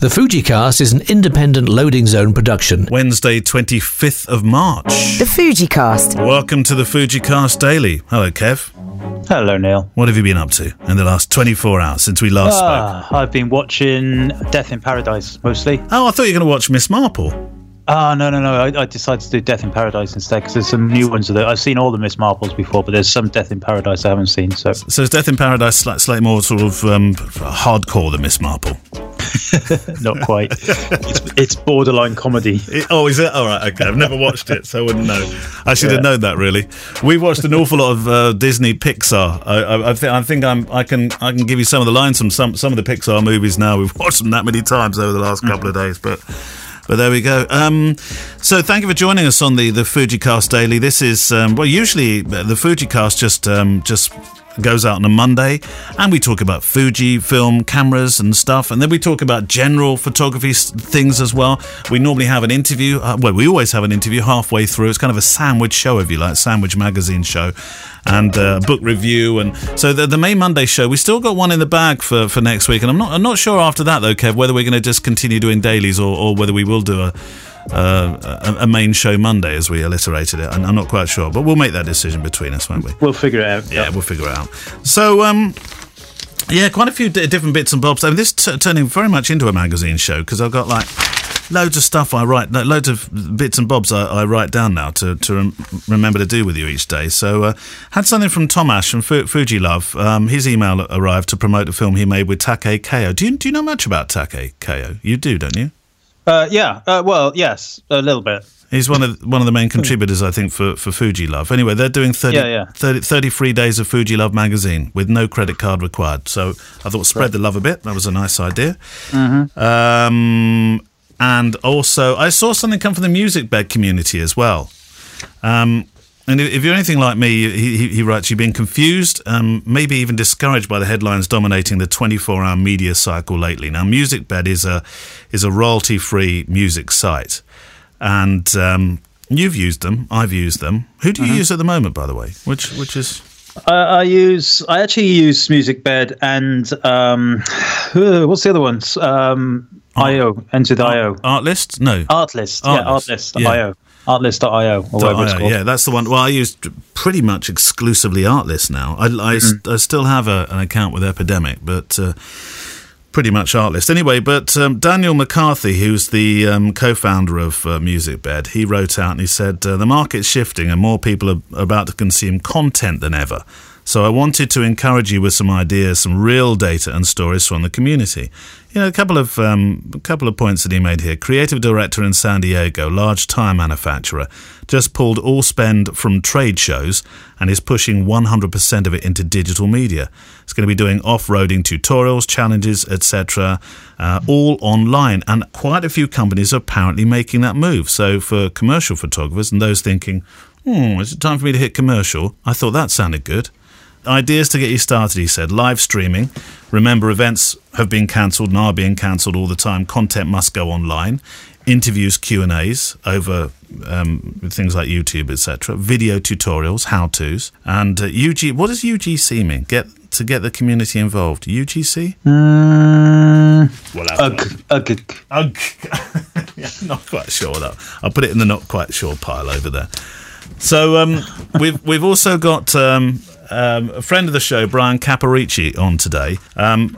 The Fujicast is an independent loading zone production. Wednesday, 25th of March. The Fujicast. Welcome to the Fujicast Daily. Hello, Kev. Hello, Neil. What have you been up to in the last 24 hours since we last Ah, spoke? I've been watching Death in Paradise mostly. Oh, I thought you were going to watch Miss Marple. Ah, no, no, no. I, I decided to do Death in Paradise instead because there's some new ones that I've seen all the Miss Marples before, but there's some Death in Paradise I haven't seen. So So is Death in Paradise slightly more sort of um, hardcore than Miss Marple? not quite. it's, it's borderline comedy. It- oh, is it? All right, okay. I've never watched it, so I wouldn't know. I should have known that. Really, we watched an awful lot of uh, Disney Pixar. I, I, I, th- I think I'm, I can I can give you some of the lines from some some of the Pixar movies now. We've watched them that many times over the last couple of days, but. But there we go. Um, so thank you for joining us on the the FujiCast Daily. This is um, well, usually the FujiCast just um, just goes out on a Monday, and we talk about Fuji film cameras and stuff, and then we talk about general photography things as well. We normally have an interview. Uh, well, we always have an interview halfway through. It's kind of a sandwich show, if you like, sandwich magazine show, and uh, book review. And so the, the main Monday show, we still got one in the bag for, for next week, and I'm not I'm not sure after that though, Kev, whether we're going to just continue doing dailies or, or whether we will do a uh, a, a main show Monday, as we alliterated it. I'm, I'm not quite sure, but we'll make that decision between us, won't we? We'll figure it out. Yeah, we'll figure it out. So, um, yeah, quite a few d- different bits and bobs. I mean, this t- turning very much into a magazine show because I've got like loads of stuff I write, loads of bits and bobs I, I write down now to, to rem- remember to do with you each day. So, uh, had something from Tomash from Fu- Fuji Love. Um, his email arrived to promote a film he made with Take Ko. Do you do you know much about Take Ko? You do, don't you? Uh, yeah. Uh, well, yes, a little bit. He's one of one of the main contributors, I think, for, for Fuji Love. Anyway, they're doing 30, Yeah, yeah. 30 33 days of Fuji Love magazine with no credit card required. So I thought spread the love a bit. That was a nice idea. Um, and also, I saw something come from the MusicBed community as well. Um, and if you're anything like me, he, he, he writes, you've been confused, um, maybe even discouraged by the headlines dominating the 24-hour media cycle lately. Now, MusicBed is a is a royalty-free music site, and um, you've used them. I've used them. Who do you use at the moment, by the way? Which which is Uh, I use. I actually use MusicBed and um, what's the other ones? Um, IO. Enter the IO. Artlist? No. Artlist. Yeah, Artlist, Artlist. yeah. IO. Artlist.io or whatever it's called. yeah, that's the one. Well, I use pretty much exclusively Artlist now. I, I Mm. I still have a, an account with Epidemic, but uh, pretty much Artlist. Anyway, but um, Daniel McCarthy, who's the um, co-founder of uh, MusicBed, he wrote out and he said uh, the market's shifting and more people are about to consume content than ever. So I wanted to encourage you with some ideas, some real data and stories from the community. You know, a couple of um, a couple of points that he made here. Creative director in San Diego, large tire manufacturer, just pulled all spend from trade shows and is pushing 100% of it into digital media. It's going to be doing off-roading tutorials, challenges, etc., uh, all online. And quite a few companies are apparently making that move. So for commercial photographers and those thinking, hmm, is it time for me to hit commercial? I thought that sounded good. Ideas to get you started, he said. Live streaming. Remember, events have been cancelled and are being cancelled all the time. Content must go online. Interviews, Q and A's over um, things like YouTube, etc. Video tutorials, how-tos, and uh, UG. What does UGC mean? Get to get the community involved. UGC. Mm, Well, ugh, ugh. Ugh. yeah, not quite sure that. I'll put it in the not quite sure pile over there. So um, we've we've also got um, um, a friend of the show, Bryan Caporicci, on today. Um,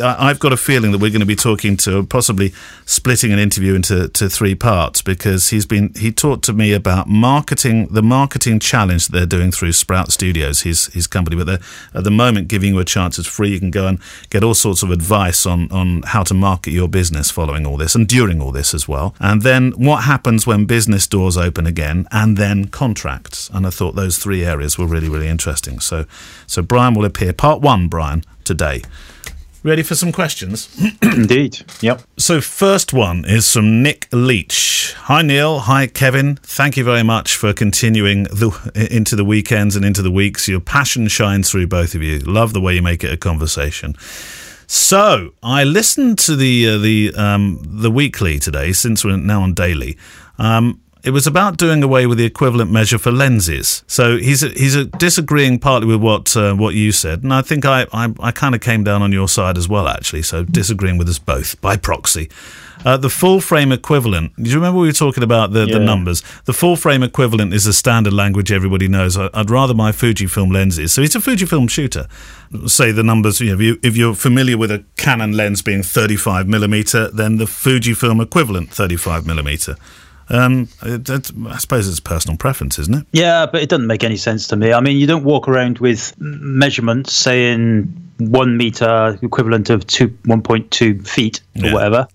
I've got a feeling that we're going to be talking to possibly splitting an interview into to three parts because he's been he talked to me about marketing the marketing challenge that they're doing through Sprout Studios, his his company. But they're at the moment giving you a chance. It's free. You can go and get all sorts of advice on on how to market your business following all this and during all this as well. And then what happens when business doors open again, and then contracts. And I thought those three areas were really really interesting. So so Bryan will appear part one, Bryan today. Ready for some questions? Indeed. Yep. So, first one is from Nick Leach. Hi, Neil. Hi, Kevin. Thank you very much for continuing the, into the weekends and into the weeks. Your passion shines through both of you. Love the way you make it a conversation. So, I listened to the uh, the um, the weekly today, since we're now on daily. Um, it was about doing away with the equivalent measure for lenses. So he's he's disagreeing partly with what uh, what you said, and I think I I, I kind of came down on your side as well, actually. So disagreeing with us both by proxy. Uh, the full frame equivalent. Do you remember we were talking about the, yeah. the numbers? The full frame equivalent is a standard language everybody knows. I, would rather my Fujifilm lenses. So it's a Fujifilm shooter. Say the numbers. You know, if, you, if you're familiar with a Canon lens being 35 millimeter, then the Fujifilm equivalent 35 millimeter. Um, it, I suppose it's personal preference, isn't it? Yeah, but it doesn't make any sense to me. I mean, you don't walk around with measurements saying one meter equivalent of two, 1.2 feet or yeah. whatever.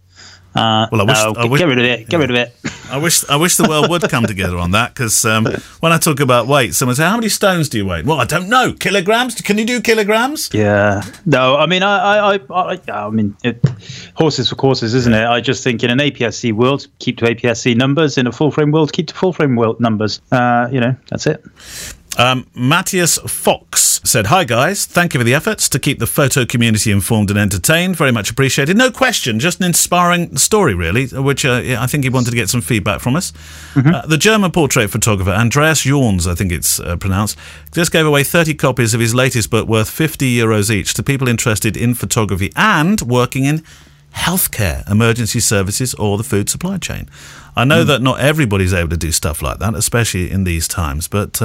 Uh, well, I wish, no, I wish, get rid of it. Get yeah. rid of it. I wish I wish the world would come together on that because um, when I talk about weight, someone say, "How many stones do you weigh?" Well, I don't know. Kilograms? Can you do kilograms? Yeah. No, I mean, I, I, I, I mean, it, horses for courses, isn't it? I just think in an APS-C world, keep to APS-C numbers. In a full frame world, keep to full frame world numbers. Uh, you know, that's it. Um, Matthias Fox said, Hi guys, thank you for the efforts to keep the photo community informed and entertained. Very much appreciated. No question, just an inspiring story, really, which uh, I think he wanted to get some feedback from us. Mm-hmm. Uh, the German portrait photographer, Andreas Jorns, I think it's uh, pronounced, just gave away 30 copies of his latest book worth 50 euros each to people interested in photography and working in healthcare, emergency services, or the food supply chain. I know mm. that not everybody's able to do stuff like that, especially in these times, but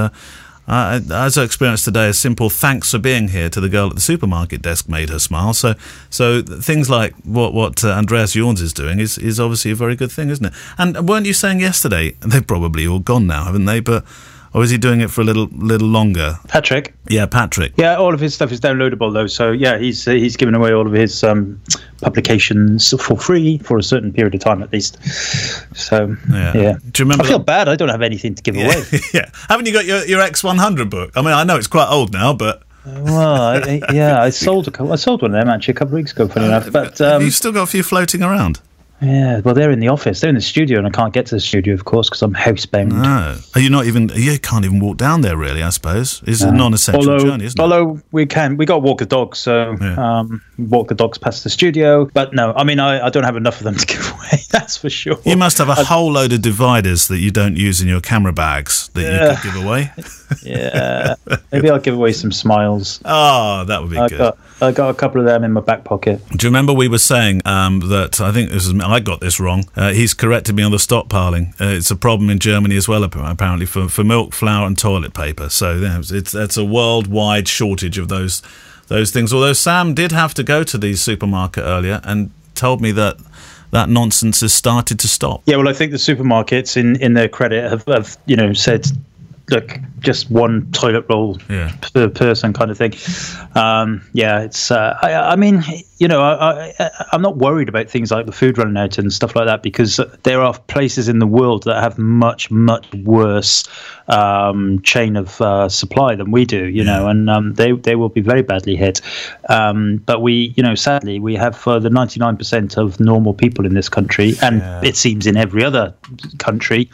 uh, as I experienced today, a simple thanks for being here to the girl at the supermarket desk made her smile. So, so things like what what uh, Andreas Jorns is doing is is obviously a very good thing, isn't it? And weren't you saying yesterday they've probably all gone now, haven't they? But or is he doing it for a little little longer? Patrick. Yeah, Patrick. Yeah, all of his stuff is downloadable though. So yeah, he's uh, he's given away all of his um, publications for free for a certain period of time at least. So yeah. yeah. Do you remember? I feel that? bad. I don't have anything to give yeah. away. yeah. Haven't you got your your X one hundred book? I mean, I know it's quite old now, but. well, I, yeah, I sold a, I sold one of them actually a couple of weeks ago. Funny uh, enough, but um, you've still got a few floating around. Yeah, well, they're in the office. They're in the studio, and I can't get to the studio, of course, because I'm housebound. No, are you not even? You can't even walk down there, really. I suppose it's a non-essential although, journey, isn't it? Although we can, we got to walk the dogs, so yeah. um, walk the dogs past the studio. But no, I mean, I, I don't have enough of them to give away. That's for sure. You must have a I, whole load of dividers that you don't use in your camera bags that yeah. you could give away. yeah, maybe I'll give away some smiles. Oh, that would be I good. Got, I got a couple of them in my back pocket. Do you remember we were saying um, that? I think this is I got this wrong. Uh, he's corrected me on the stockpiling. Uh, it's a problem in Germany as well, apparently for, for milk, flour, and toilet paper. So yeah, it's it's a worldwide shortage of those those things. Although Sam did have to go to the supermarket earlier and told me that that nonsense has started to stop. Yeah, well, I think the supermarkets, in, in their credit, have, have you know said like just one toilet roll yeah. per person kind of thing. Um, yeah, it's. Uh, I, I, mean, you know, I, am not worried about things like the food running out and stuff like that because there are places in the world that have much much worse um, chain of uh, supply than we do. You yeah. know, and um, they they will be very badly hit. Um, but we, you know, sadly, we have uh, the 99% of normal people in this country, and yeah. it seems in every other country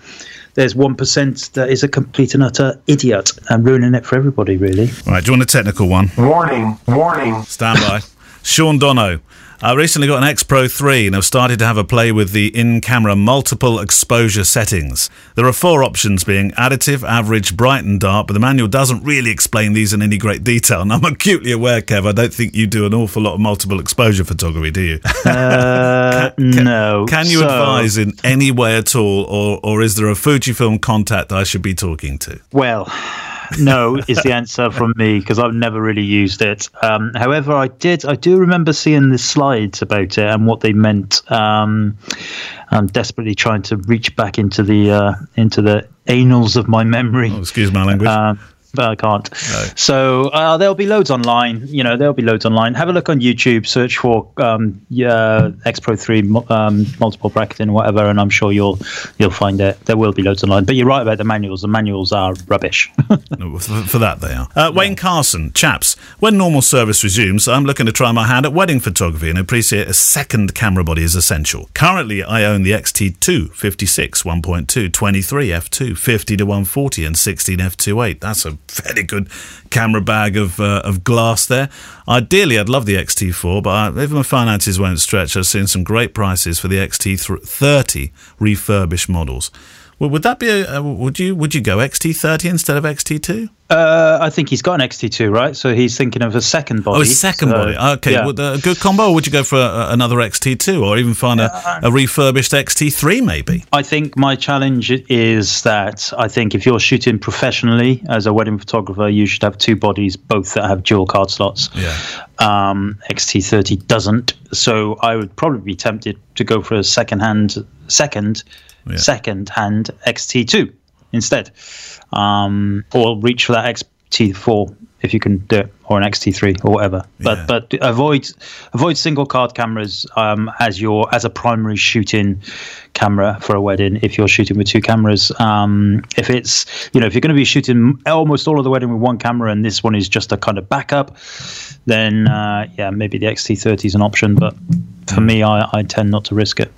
there's 1% that is a complete and utter idiot and ruining it for everybody, really. All right, do you want a technical one? Warning, warning. Stand by. Sean Dono. I recently got an X Pro 3 and have started to have a play with the in camera multiple exposure settings. There are four options being additive, average, bright, and dark, but the manual doesn't really explain these in any great detail. And I'm acutely aware, Kev, I don't think you do an awful lot of multiple exposure photography, do you? Uh, can, can, no. Can you so... advise in any way at all, or, or is there a Fujifilm contact I should be talking to? Well, no is the answer from me because I've never really used it. Um, however, I did. I do remember seeing the slides about it and what they meant. Um, I'm desperately trying to reach back into the uh, into the annals of my memory. Oh, excuse my language. Um, but I can't. No. So uh, there'll be loads online. You know, there'll be loads online. Have a look on YouTube. Search for um, yeah, X Pro Three um, multiple bracketing, whatever, and I'm sure you'll you'll find it. There will be loads online. But you're right about the manuals. The manuals are rubbish. for, for, that, they are. Uh, Wayne yeah. Carson, chaps. When normal service resumes, I'm looking to try my hand at wedding photography and appreciate a second camera body is essential. Currently, I own the XT2 56 1.2 23 f2 50 to 140 and 16 f2.8. That's a fairly good camera bag of uh, of glass there. Ideally, I'd love the XT4, but I, if my finances won't stretch, I've seen some great prices for the XT30 refurbished models. Well, would that be a, would you would you go XT30 instead of XT2? Uh, I think he's got an XT2, right? So he's thinking of a second body. Oh, a second so, body. Okay, yeah. well, a good combo. Or would you go for a, another XT2, or even find a, a, refurbished XT3, maybe? I think my challenge is that I think if you're shooting professionally as a wedding photographer, you should have two bodies, both that have dual card slots. Yeah. Um, XT30 doesn't, so I would probably be tempted to go for a second hand, second, yeah. second hand XT2 instead um, or reach for that XT4 if you can do it, or an XT3 or whatever. But yeah. but avoid avoid single card cameras um, as your as a primary shooting camera for a wedding. If you're shooting with two cameras, um, if it's you know if you're going to be shooting almost all of the wedding with one camera and this one is just a kind of backup, then uh, yeah maybe the XT30 is an option. But for me, I, I tend not to risk it.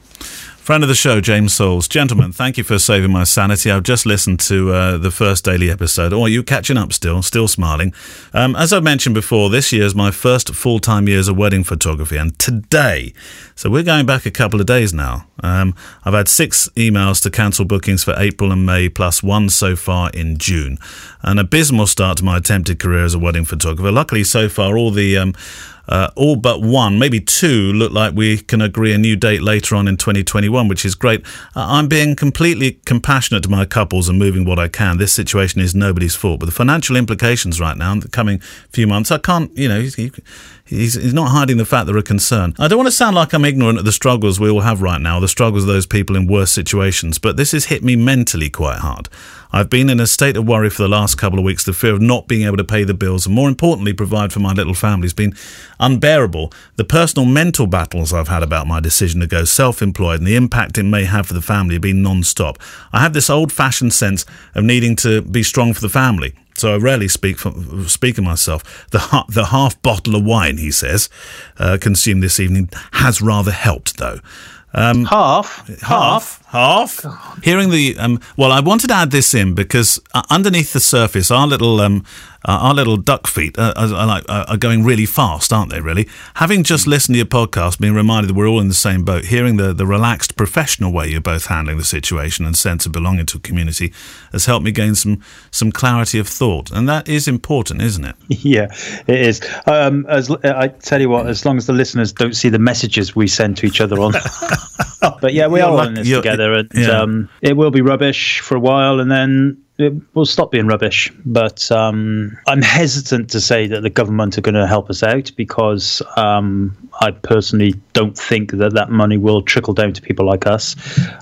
Friend of the show, James Soles. Gentlemen, thank you for saving my sanity. I've just listened to uh, the first daily episode. Oh, are you catching up still? Still smiling. Um, as I mentioned before, this year is my first full time year as a wedding photography, and today, so we're going back a couple of days now. Um, I've had six emails to cancel bookings for April and May, plus one so far in June. An abysmal start to my attempted career as a wedding photographer. Luckily, so far, all the um, uh, all but one, maybe two, look like we can agree a new date later on in 2021, which is great. Uh, I'm being completely compassionate to my couples and moving what I can. This situation is nobody's fault, but the financial implications right now in the coming few months, I can't, you know, he, he's, he's not hiding the fact there are a concern. I don't want to sound like I'm ignorant of the struggles we all have right now, the struggles of those people in worse situations, but this has hit me mentally quite hard. I've been in a state of worry for the last couple of weeks. The fear of not being able to pay the bills and, more importantly, provide for my little family has been unbearable. The personal mental battles I've had about my decision to go self employed and the impact it may have for the family have been non stop. I have this old fashioned sense of needing to be strong for the family. So I rarely speak for, speak of myself. The, the half bottle of wine, he says, uh, consumed this evening has rather helped, though. Um, half, half, half. half. Hearing the um, well, I wanted to add this in because uh, underneath the surface, our little um, uh, our little duck feet are, are, are, going really fast, aren't they? Really, having just listened to your podcast, being reminded that we're all in the same boat, hearing the the relaxed, professional way you're both handling the situation and sense of belonging to a community has helped me gain some some clarity of thought, and that is important, isn't it? Yeah, it is. Um, as I tell you what, as long as the listeners don't see the messages we send to each other on, but yeah, we you're are in this together, and yeah. um, it will be rubbish for a while, and then it will stop being rubbish. But um, I'm hesitant to say that the government are going to help us out because um, I personally don't think that that money will trickle down to people like us.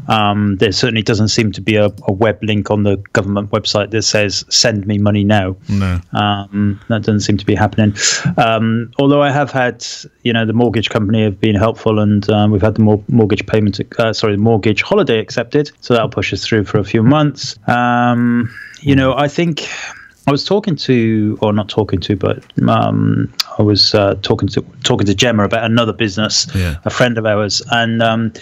Um, there certainly doesn't seem to be a, a, web link on the government website that says "send me money now." No, um, that doesn't seem to be happening. Um, although I have had, you know, the mortgage company have been helpful, and um, we've had the mor- mortgage payment, uh, sorry, the mortgage holiday accepted, so that'll push us through for a few months. Um, Um, you know, I think I was talking to, or not talking to, but um, I was uh, talking to talking to Gemma about another business, yeah. a friend of ours, and um,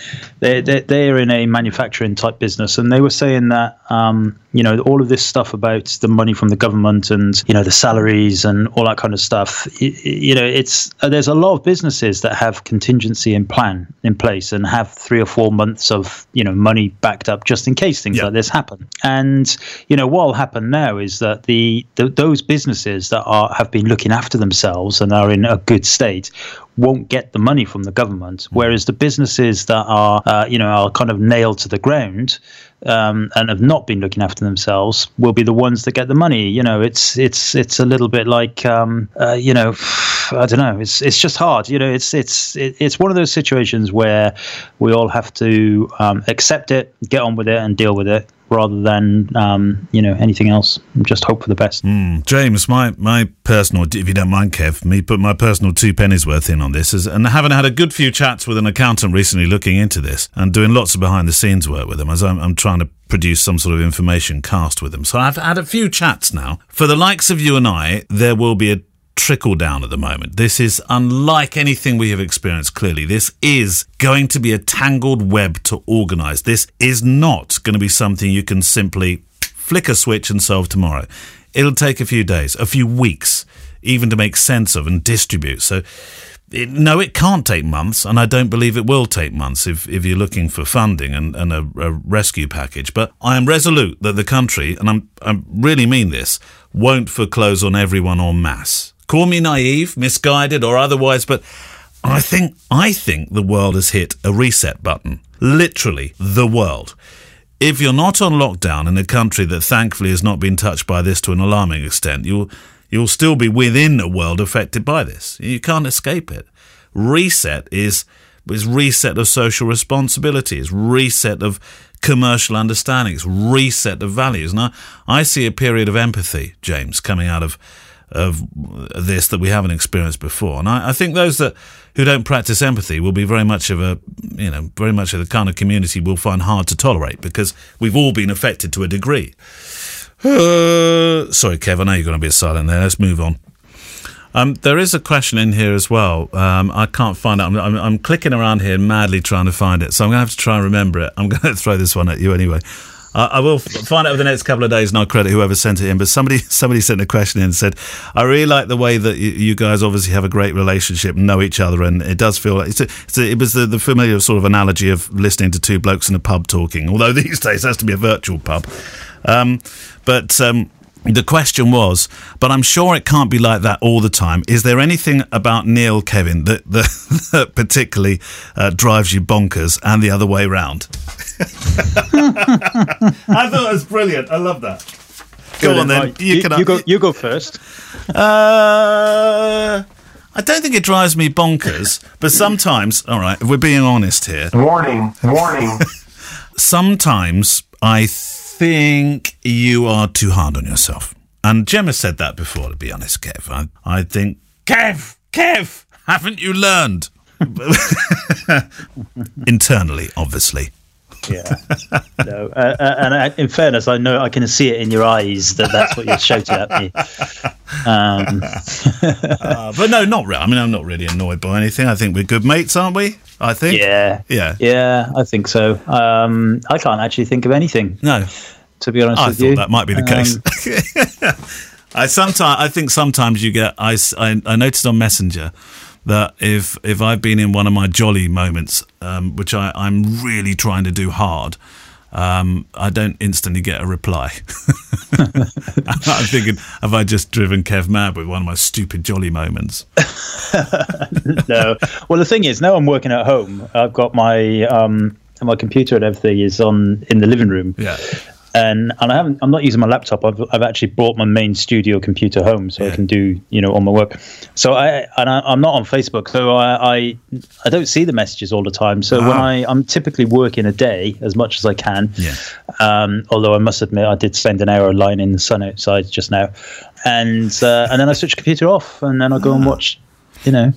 they they they're in a manufacturing type business, and they were saying that um, you know all of this stuff about the money from the government and you know the salaries and all that kind of stuff. You, you know, it's uh, there's a lot of businesses that have contingency in plan in place and have three or four months of you know money backed up just in case things like this happen. And you know what will happen now is that the, the those businesses that are have been looking after themselves and are in a good state won't get the money from the government, whereas the businesses that are, uh, you know, are kind of nailed to the ground um, and have not been looking after themselves will be the ones that get the money. You know, it's it's it's a little bit like, um, uh, you know, I don't know. It's it's just hard. You know, it's it's it's one of those situations where we all have to um, accept it, get on with it, and deal with it rather than um, you know anything else. Just hope for the best. Mm. James, my my personal, if you don't mind, Kev, me put my personal two pennies worth in on this, is, and having had a good few chats with an accountant recently looking into this and doing lots of behind the scenes work with them, as I'm, I'm trying to produce some sort of information cast with them. So I've had a few chats now. For the likes of you and I, there will be a trickle down at the moment. This is unlike anything we have experienced clearly. This is going to be a tangled web to organize. This is not going to be something you can simply flick a switch and solve tomorrow. It'll take a few days, a few weeks, even to make sense of and distribute. So it, no, it can't take months, and I don't believe it will take months if, if you're looking for funding and, and a, a rescue package. But I am resolute that the country, and I'm, I really mean this, won't foreclose on everyone en masse. Call me naive, misguided, or otherwise, but I think I think the world has hit a reset button. Literally, the world. If you're not on lockdown in a country that thankfully has not been touched by this to an alarming extent, you'll you'll still be within a world affected by this. You can't escape it. Reset is is reset of social responsibility, it's reset of commercial understandings, reset of values. And I, I see a period of empathy, James, coming out of of this that we haven't experienced before. And I, I, think those that who don't practice empathy will be very much of a you know very much of the kind of community we'll find hard to tolerate because we've all been affected to a degree. Uh, sorry, Kev, I know you're going to be silent there. Let's move on. Um, there is a question in here as well. Um, I can't find it. I'm, I'm, I'm, clicking around here madly trying to find it, so I'm going to have to try and remember it. I'm going to throw this one at you anyway. I, I will find out over the next couple of days, and I'll credit whoever sent it in. But somebody somebody sent a question in and said, "I really like the way that you, you guys obviously have a great relationship, know each other, and it does feel like it's a, it's a, it was the, the familiar sort of analogy of listening to two blokes in a pub talking. Although these days it has to be a virtual pub." Um, but um, the question was, but I'm sure it can't be like that all the time. Is there anything about Neil, Kevin, that, that, that particularly uh, drives you bonkers and the other way round? I thought it was brilliant. I love that. Go on then. You, you, can, you, go, you go first. Uh, I don't think it drives me bonkers, but sometimes, all right, if we're being honest here. Warning, warning. sometimes I think you are too hard on yourself. And Gemma said that before, to be honest, Kev. I, I think, Kev, Kev, haven't you learned? Internally, obviously. Yeah. No. Uh, uh, and uh, in fairness, I know I can see it in your eyes that that's what you're shouting at me. Um. uh, but no, not really. I mean, I'm not really annoyed by anything. I think we're good mates, aren't we? I think. Yeah. Yeah. Yeah, I think so. Um, I can't actually think of anything. No. To be honest I with thought you, that might be the um, case. I sometimes I think sometimes you get I, I, I noticed on Messenger that if if I've been in one of my jolly moments, um, which I, I'm really trying to do hard, um, I don't instantly get a reply. I'm thinking, have I just driven Kev mad with one of my stupid jolly moments? no. Well, the thing is, now I'm working at home. I've got my um, my computer and everything is on in the living room. Yeah and and I haven't I'm not using my laptop. I've I've actually brought my main studio computer home so yeah. I can do you know all my work. So I and I, am not on Facebook, so I, I, I don't see the messages all the time. So when I I'm typically working a day as much as I can. Yeah. Um, although I must admit I did spend an hour lying in the sun outside just now, and uh, and then I switch the computer off and then I go and ah. watch you know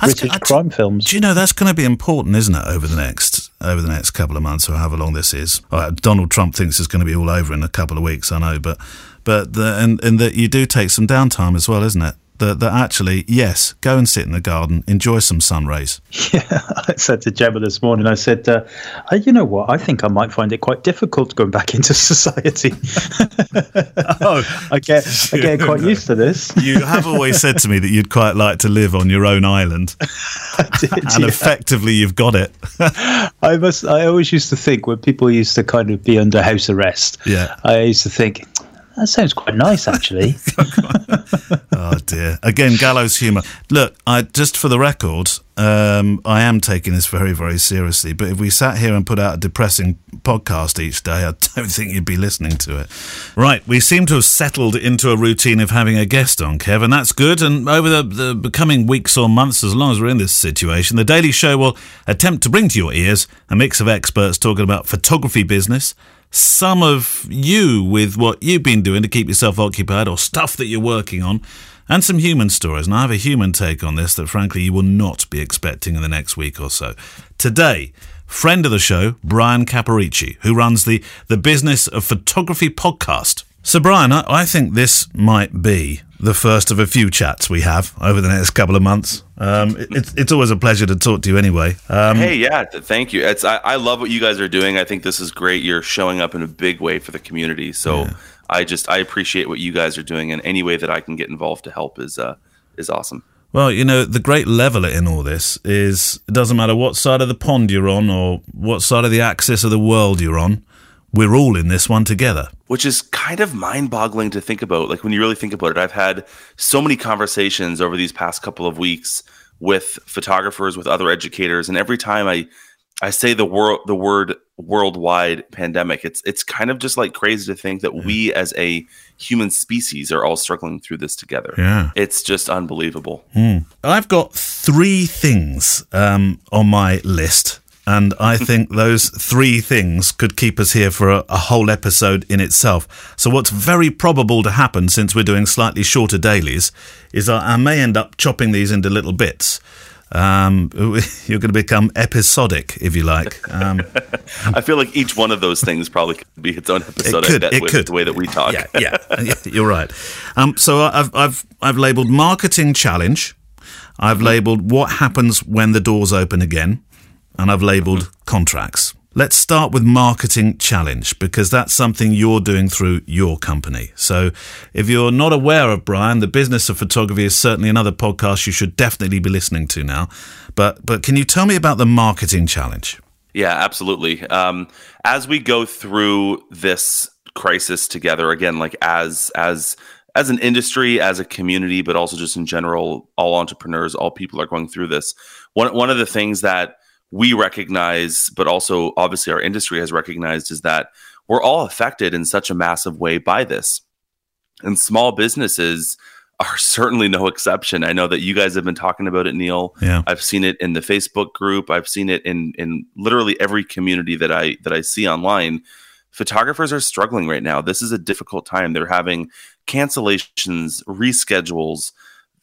British crime films. Do you know that's going to be important, isn't it, over the next over the next couple of months or however long this is? Donald Trump thinks it's going to be all over in a couple of weeks. I know, but but the, and and that you do take some downtime as well, isn't it? That, that actually, yes, go and sit in the garden, enjoy some sun rays. Yeah, I said to Gemma this morning, I said, uh, you know what, I think I might find it quite difficult going back into society. oh, I get, I get quite used to this. you have always said to me that you'd quite like to live on your own island. Did, and yeah. effectively, you've got it. I must. I always used to think when people used to kind of be under house arrest. Yeah, I used to think, that sounds quite nice, actually. oh dear! Again, gallows humour. Look, I just for the record, um, I am taking this very, very seriously. But if we sat here and put out a depressing podcast each day, I don't think you'd be listening to it. Right, we seem to have settled into a routine of having a guest on, Kevin. That's good. And over the, the coming weeks or months, as long as we're in this situation, the Daily Show will attempt to bring to your ears a mix of experts talking about photography business some of you with what you've been doing to keep yourself occupied or stuff that you're working on, and some human stories. And I have a human take on this that, frankly, you will not be expecting in the next week or so. Today, friend of the show, Bryan Caporicci, who runs the, the Business of Photography podcast. So, Bryan, I, I think this might be the first of a few chats we have over the next couple of months. Um, it's it's always a pleasure to talk to you anyway. Um, hey, yeah, thank you. It's I, I, love what you guys are doing. I think this is great. You're showing up in a big way for the community. So yeah. I just I appreciate what you guys are doing, and any way that I can get involved to help is uh, is awesome. Well, you know, the great leveler in all this is it doesn't matter what side of the pond you're on or what side of the axis of the world you're on, we're all in this one together. Which is kind of mind boggling to think about. Like when you really think about it, I've had so many conversations over these past couple of weeks with photographers, with other educators, and every time I I say the word the word worldwide pandemic. It's it's kind of just like crazy to think that yeah. we as a human species are all struggling through this together. Yeah, it's just unbelievable. Mm. I've got three things um, on my list. And I think those three things could keep us here for a, a, whole episode in itself. So, what's very probable to happen since we're doing slightly shorter dailies is I may end up chopping these into little bits. Um, you're going to become episodic, if you like. Um, I feel like each one of those things probably could be its own episode. It could. it could. The way that we talk. Yeah, yeah, yeah you're right. Um, so I've I've I've labelled marketing challenge. I've mm-hmm. labelled what happens when the doors open again, and I've labelled mm-hmm. contracts. Let's start with marketing challenge because that's something you're doing through your company. So if you're not aware of Bryan, the business of photography is certainly another podcast you should definitely be listening to now. But but can you tell me about the marketing challenge? Yeah, absolutely. Um, as we go through this crisis together, again, like as as as an industry, as a community, but also just in general, all entrepreneurs, all people are going through this. One one of the things that we recognize, but also obviously our industry has recognized, is that we're all affected in such a massive way by this. And small businesses are certainly no exception. I know that you guys have been talking about it, Neil. Yeah. I've seen it in the Facebook group. I've seen it in in literally every community that I that I see online. Photographers are struggling right now. This is a difficult time. They're having cancellations, reschedules.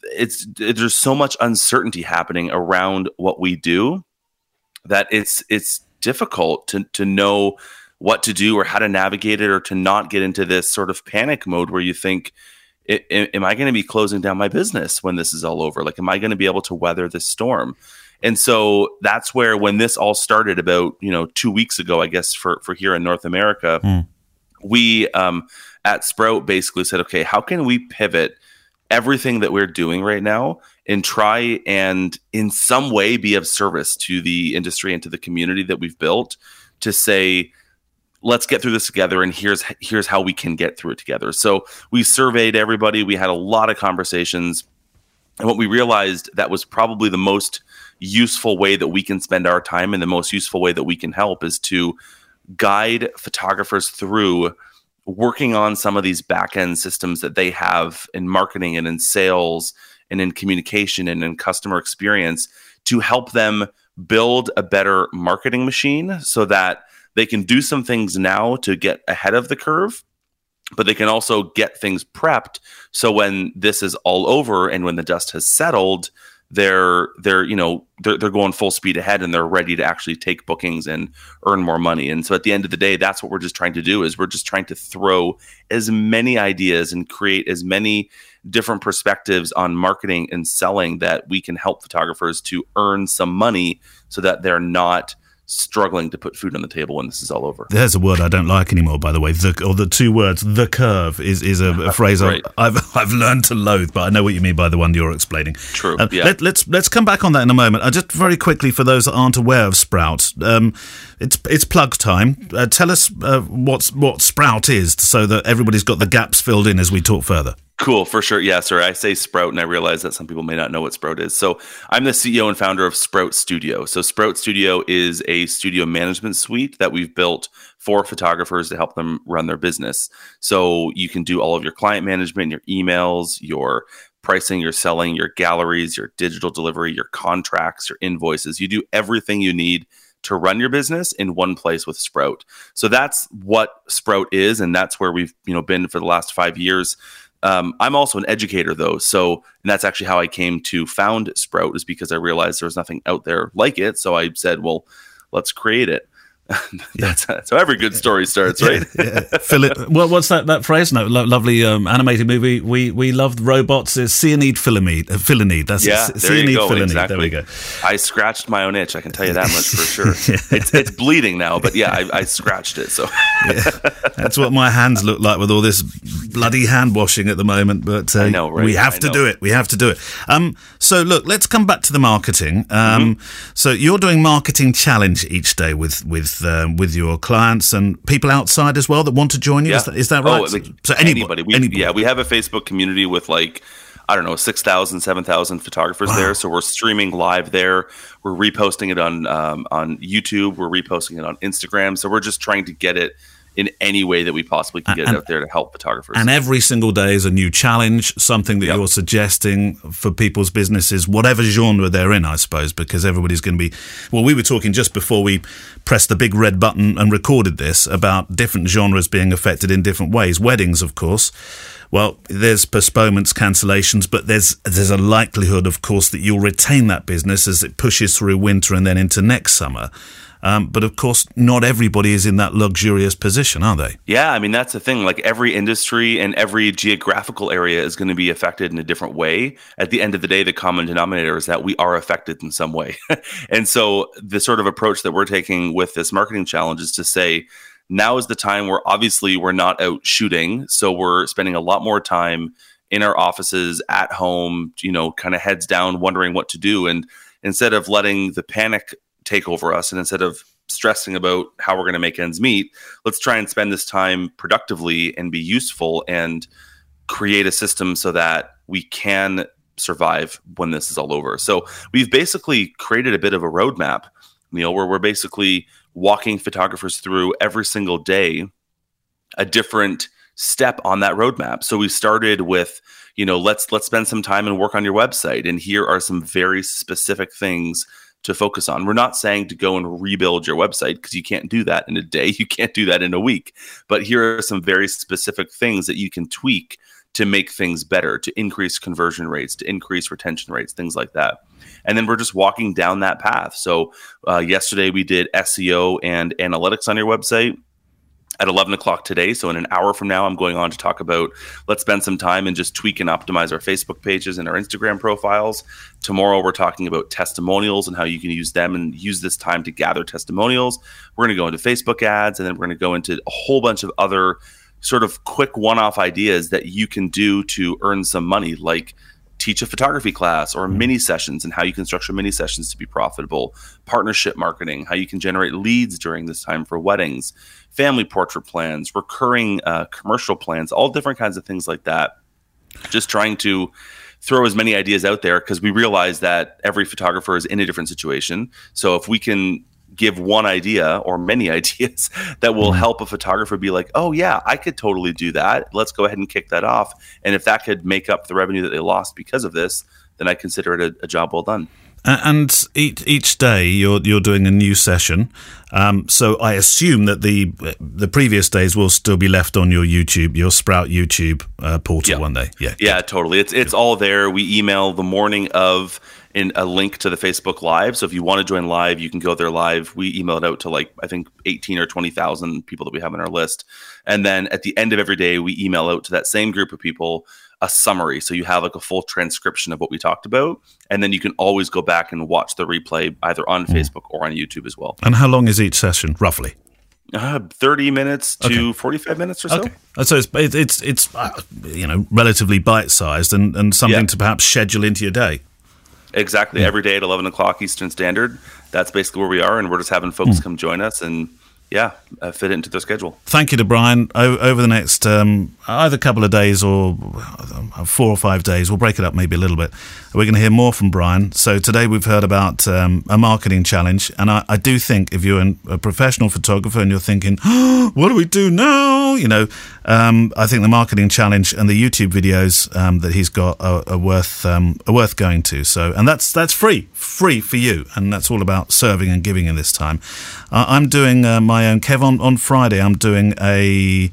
It's it, there's so much uncertainty happening around what we do that it's it's difficult to to know what to do or how to navigate it or to not get into this sort of panic mode where you think am I going to be closing down my business when this is all over? Like, am I going to be able to weather this storm? And so that's where, when this all started about, you know, two weeks ago, I guess for for here in North America, mm. we um, at Sprout basically said, okay, how can we pivot everything that we're doing right now and try and in some way be of service to the industry and to the community that we've built to say let's get through this together and here's here's how we can get through it together. So we surveyed everybody. We had a lot of conversations. And what we realized that was probably the most useful way that we can spend our time and the most useful way that we can help is to guide photographers through working on some of these back end systems that they have in marketing and in sales and in communication and in customer experience to help them build a better marketing machine so that they can do some things now to get ahead of the curve but they can also get things prepped. So when this is all over and when the dust has settled they're they're you know they're, they're going full speed ahead and they're ready to actually take bookings and earn more money. And so at the end of the day that's what we're just trying to do is we're just trying to throw as many ideas and create as many different perspectives on marketing and selling that we can help photographers to earn some money so that they're not struggling to put food on the table when this is all over. There's a word I don't like anymore, by the way. The or the two words, the curve, is is a, a phrase right. I've, I've I've learned to loathe, but I know what you mean by the one you're explaining. True. Uh, yeah. Let, us let's, let's come back on that in a moment. Uh, just very quickly for those that aren't aware of Sprout, um, it's it's plug time. Uh, tell us uh, what's what Sprout is, so that everybody's got the gaps filled in as we talk further. Cool, for sure. Yeah, sorry. I say Sprout, and I realize that some people may not know what Sprout is. So, I'm the CEO and founder of Sprout Studio. So, Sprout Studio is a studio management suite that we've built for photographers to help them run their business. So, you can do all of your client management, your emails, your pricing, your selling, your galleries, your digital delivery, your contracts, your invoices. You do everything you need to run your business in one place with Sprout. So that's what Sprout is, and that's where we've you know been for the last five years. Um, I'm also an educator though, so and that's actually how I came to found Sprout is because I realized there was nothing out there like it. So I said, well, let's create it. that's, that's how every good story starts, right? yeah, yeah. Philip, well, what's that that phrase? No, lo- lovely um, animated movie. We we loved robots. Is Cyanide Philamide. Uh, Philanide. That's yeah. It. There you go. Philanide. Exactly. There we go. I scratched my own itch. I can tell you that much for sure. yeah. It's it's bleeding now, but yeah, I, I scratched it. So that's what my hands look like with all this bloody hand washing at the moment. But uh, know, right? we have I to know. do it. We have to do it. Um, so look, let's come back to the marketing. Um, mm-hmm. So you're doing marketing challenge each day with with um, with your clients and people outside as well that want to join you. Yeah. Is, that, is that right? Oh, like so anybody, anybody. We, anybody. Yeah, we have a Facebook community with like I don't know, 6,000, 7,000 photographers wow. there. So we're streaming live there. We're reposting it on um, on YouTube. We're reposting it on Instagram. So we're just trying to get it in any way that we possibly can get and, out there to help photographers. And every single day is a new challenge, something that yep. you're suggesting for people's businesses, whatever genre they're in, I suppose, because everybody's going to be. Well, we were talking just before we pressed the big red button and recorded this about different genres being affected in different ways. Weddings, of course well, there's postponements, cancellations, but there's there's a likelihood, of course, that you'll retain that business as it pushes through winter and then into next summer. Um, but of course, not everybody is in that luxurious position, are they? Yeah, I mean that's the thing. Like every industry and every geographical area is going to be affected in a different way. At the end of the day, the common denominator is that we are affected in some way. and so, the sort of approach that we're taking with this marketing challenge is to say, now is the time where obviously we're not out shooting. So we're spending a lot more time in our offices at home, you know, kind of heads down, wondering what to do. And instead of letting the panic take over us and instead of stressing about how we're going to make ends meet, let's try and spend this time productively and be useful and create a system so that we can survive when this is all over. So we've basically created a bit of a roadmap, know, where we're basically walking photographers through every single day a different step on that roadmap. So we started with, you know, let's let's spend some time and work on your website and here are some very specific things to focus on. We're not saying to go and rebuild your website because you can't do that in a day, you can't do that in a week. But here are some very specific things that you can tweak to make things better, to increase conversion rates, to increase retention rates, things like that and then we're just walking down that path. So uh, yesterday we did SEO and analytics on your website at 11 o'clock today. So, in an hour from now, I'm going on to talk about let's spend some time and just tweak and optimize our Facebook pages and our Instagram profiles. Tomorrow, we're talking about testimonials and how you can use them and use this time to gather testimonials. We're going to go into Facebook ads and then we're going to go into a whole bunch of other sort of quick one off ideas that you can do to earn some money, like teach a photography class or mm-hmm. mini sessions and how you can structure mini sessions to be profitable, partnership marketing, how you can generate leads during this time for weddings, family portrait plans, recurring uh, commercial plans, all different kinds of things like that. Just trying to throw as many ideas out there because we realize that every photographer is in a different situation. So if we can give one idea or many ideas that will mm-hmm. help a photographer be like, oh, yeah, I could totally do that. Let's go ahead and kick that off. And if that could make up the revenue that they lost because of this, then I consider it a, a job well done. And each each day you're you're doing a new session, um, so I assume that the the previous days will still be left on your YouTube, your Sprout YouTube uh, portal one day. Yeah, yeah, totally. It's it's all there. We email the morning of in a link to the Facebook Live. So if you want to join live, you can go there live. We email it out to like I think eighteen or twenty thousand people that we have on our list, and then at the end of every day, we email out to that same group of people a summary. So you have like a full transcription of what we talked about, and then you can always go back and watch the replay either on mm. Facebook or on YouTube as well. And how long is each session, roughly? Uh, 30 minutes to okay. 45 minutes or so. Okay. So it's it's it's uh, you know relatively bite sized and, and something yeah. to perhaps schedule into your day. Exactly. Yeah. Every day at 11 o'clock Eastern Standard. That's basically where we are. And we're just having folks mm. come join us and yeah, uh, fit it into the schedule. Thank you to Bryan. O- over the next um, either couple of days or uh, four or five days, we'll break it up maybe a little bit. We're going to hear more from Bryan. So today we've heard about um, a marketing challenge, and I, I, do think if you're a professional photographer and you're thinking, oh, "What do we do now?" You know, um, I think the marketing challenge and the YouTube videos um, that he's got are, are worth um, are worth going to. So, and that's that's free, free for you, and that's all about serving and giving in this time. Uh, I'm doing uh, my own. Kev on, on Friday. I'm doing a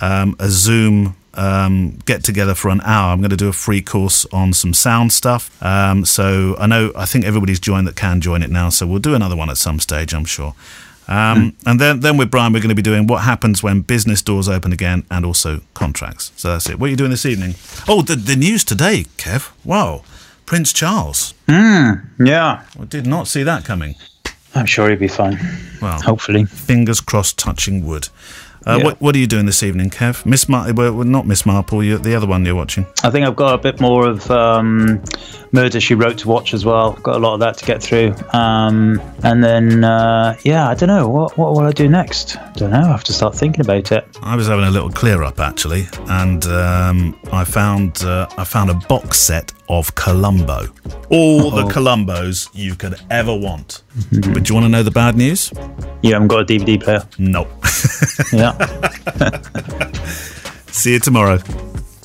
um, a Zoom um, get together for an hour. I'm going to do a free course on some sound stuff. Um, so I know I think everybody's joined that can join it now. So we'll do another one at some stage, I'm sure. Um, mm. And then, then with Bryan, we're going to be doing what happens when business doors open again and also contracts. So that's it. What are you doing this evening? Oh, the, the news today, Kev. Wow. Prince Charles. Mm, yeah. I did not see that coming. I'm sure he'll be fine. Well, hopefully. Fingers crossed, touching wood. Uh, yeah. what, what are you doing this evening, Kev? Miss Mar- well, not Miss Marple. You, the other one you're watching. I think I've got a bit more of um, Murder She Wrote to watch as well. Got a lot of that to get through. Um, and then uh, yeah, I don't know what what will I do next. I Don't know. I have to start thinking about it. I was having a little clear up actually, and um, I found uh, I found a box set of Columbo. All oh. the Columbos you could ever want. Mm-hmm. But do you want to know the bad news? You haven't got a DVD player. No. yeah. See you tomorrow.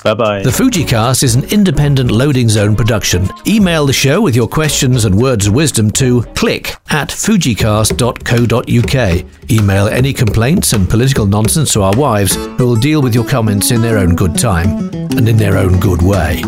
Bye bye. The Fujicast is an independent loading zone production. Email the show with your questions and words of wisdom to click at fujicast.co.uk. Email any complaints and political nonsense to our wives, who will deal with your comments in their own good time and in their own good way.